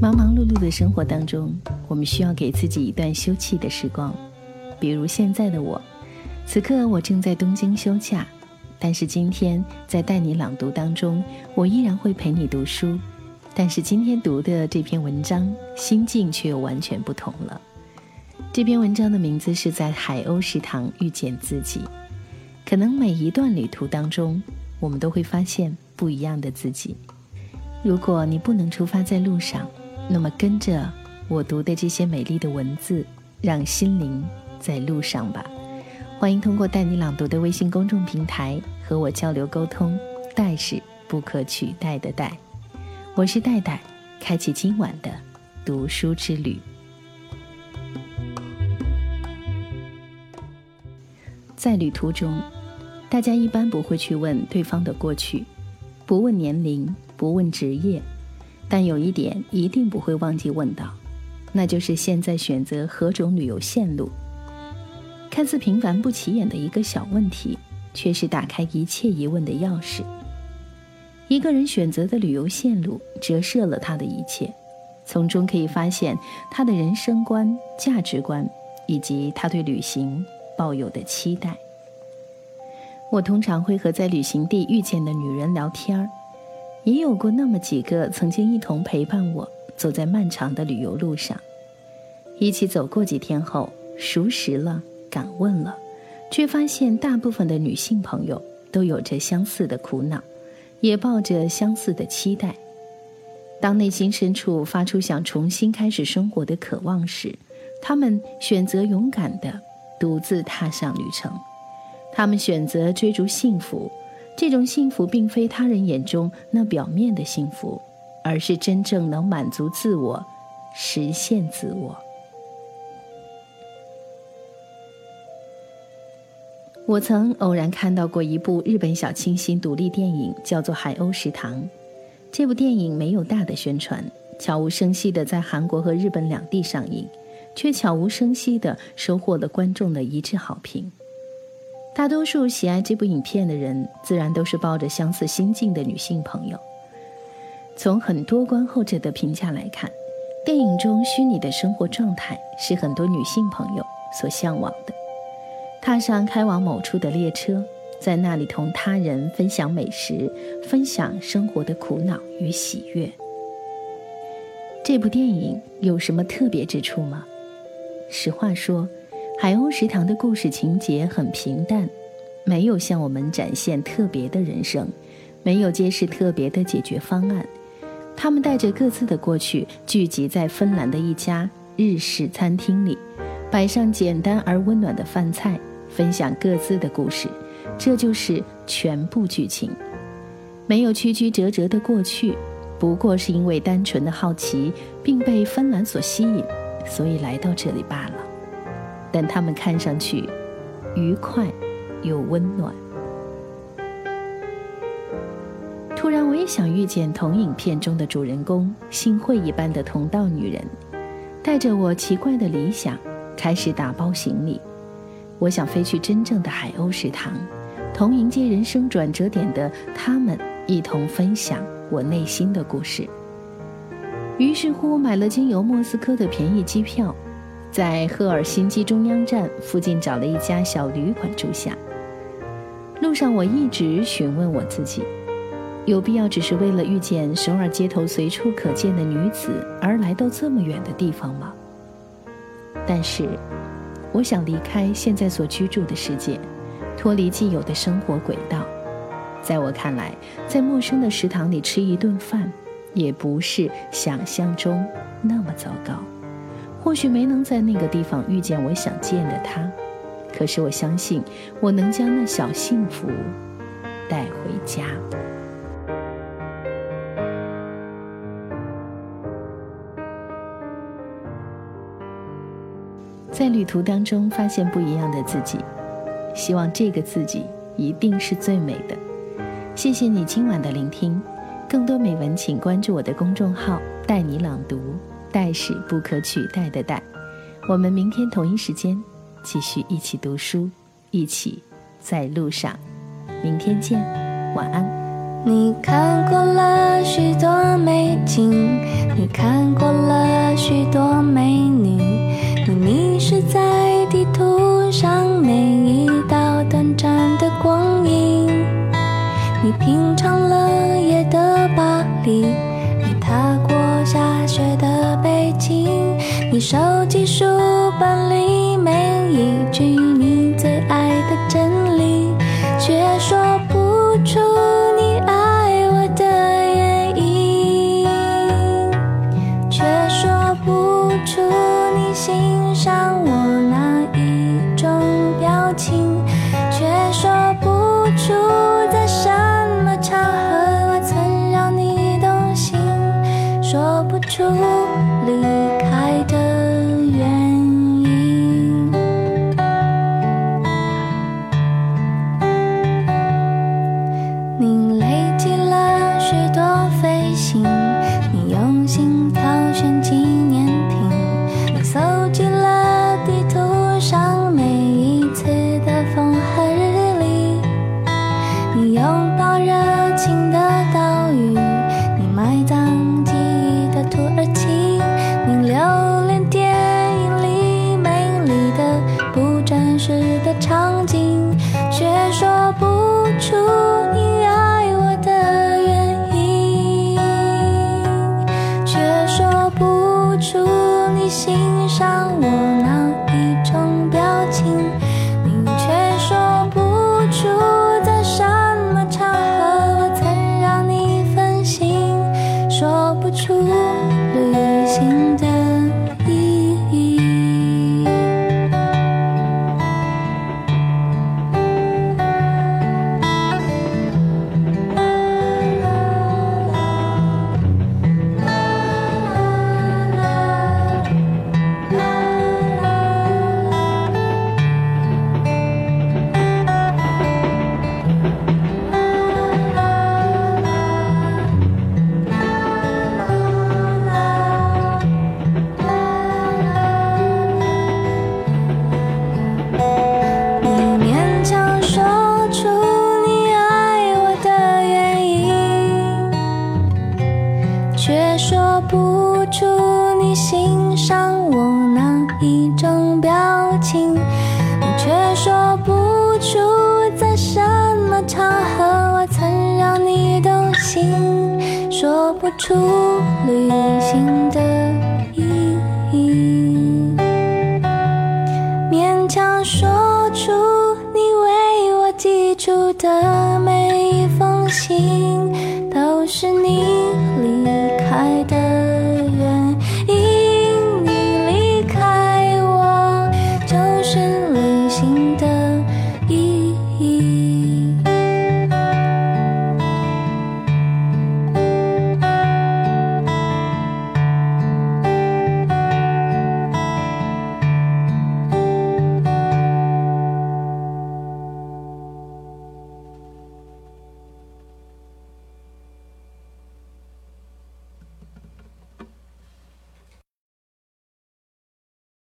忙忙碌碌的生活当中，我们需要给自己一段休憩的时光。比如现在的我，此刻我正在东京休假，但是今天在带你朗读当中，我依然会陪你读书。但是今天读的这篇文章，心境却又完全不同了。这篇文章的名字是在海鸥食堂遇见自己。可能每一段旅途当中，我们都会发现不一样的自己。如果你不能出发在路上，那么跟着我读的这些美丽的文字，让心灵在路上吧。欢迎通过带你朗读的微信公众平台和我交流沟通。代是不可取代的代，我是戴戴，开启今晚的读书之旅。在旅途中，大家一般不会去问对方的过去，不问年龄，不问职业。但有一点一定不会忘记问到，那就是现在选择何种旅游线路。看似平凡不起眼的一个小问题，却是打开一切疑问的钥匙。一个人选择的旅游线路，折射了他的一切，从中可以发现他的人生观、价值观，以及他对旅行抱有的期待。我通常会和在旅行地遇见的女人聊天儿。也有过那么几个曾经一同陪伴我走在漫长的旅游路上，一起走过几天后熟识了，敢问了，却发现大部分的女性朋友都有着相似的苦恼，也抱着相似的期待。当内心深处发出想重新开始生活的渴望时，她们选择勇敢地独自踏上旅程，她们选择追逐幸福。这种幸福并非他人眼中那表面的幸福，而是真正能满足自我、实现自我。我曾偶然看到过一部日本小清新独立电影，叫做《海鸥食堂》。这部电影没有大的宣传，悄无声息的在韩国和日本两地上映，却悄无声息的收获了观众的一致好评。大多数喜爱这部影片的人，自然都是抱着相似心境的女性朋友。从很多观后者的评价来看，电影中虚拟的生活状态是很多女性朋友所向往的。踏上开往某处的列车，在那里同他人分享美食，分享生活的苦恼与喜悦。这部电影有什么特别之处吗？实话说。海鸥食堂的故事情节很平淡，没有向我们展现特别的人生，没有揭示特别的解决方案。他们带着各自的过去，聚集在芬兰的一家日式餐厅里，摆上简单而温暖的饭菜，分享各自的故事。这就是全部剧情，没有曲曲折折的过去，不过是因为单纯的好奇，并被芬兰所吸引，所以来到这里罢了。但他们看上去愉快又温暖。突然，我也想遇见同影片中的主人公幸会一般的同道女人，带着我奇怪的理想，开始打包行李。我想飞去真正的海鸥食堂，同迎接人生转折点的他们一同分享我内心的故事。于是乎，买了经由莫斯科的便宜机票。在赫尔辛基中央站附近找了一家小旅馆住下。路上，我一直询问我自己：有必要只是为了遇见首尔街头随处可见的女子而来到这么远的地方吗？但是，我想离开现在所居住的世界，脱离既有的生活轨道。在我看来，在陌生的食堂里吃一顿饭，也不是想象中那么糟糕。或许没能在那个地方遇见我想见的他，可是我相信我能将那小幸福带回家。在旅途当中发现不一样的自己，希望这个自己一定是最美的。谢谢你今晚的聆听，更多美文请关注我的公众号“带你朗读”。代是不可取代的代，我们明天同一时间继续一起读书，一起在路上。明天见，晚安。你看过了许多美景，你看过了许多美女，你迷失在。的真理却说不出你爱我的原因却说不出你欣赏我哪一种表情。说不出你欣赏我哪一种表情却说不出在什么场合我曾让你动心说不出旅行的意义。勉强说出你为我寄出的每一封信都是你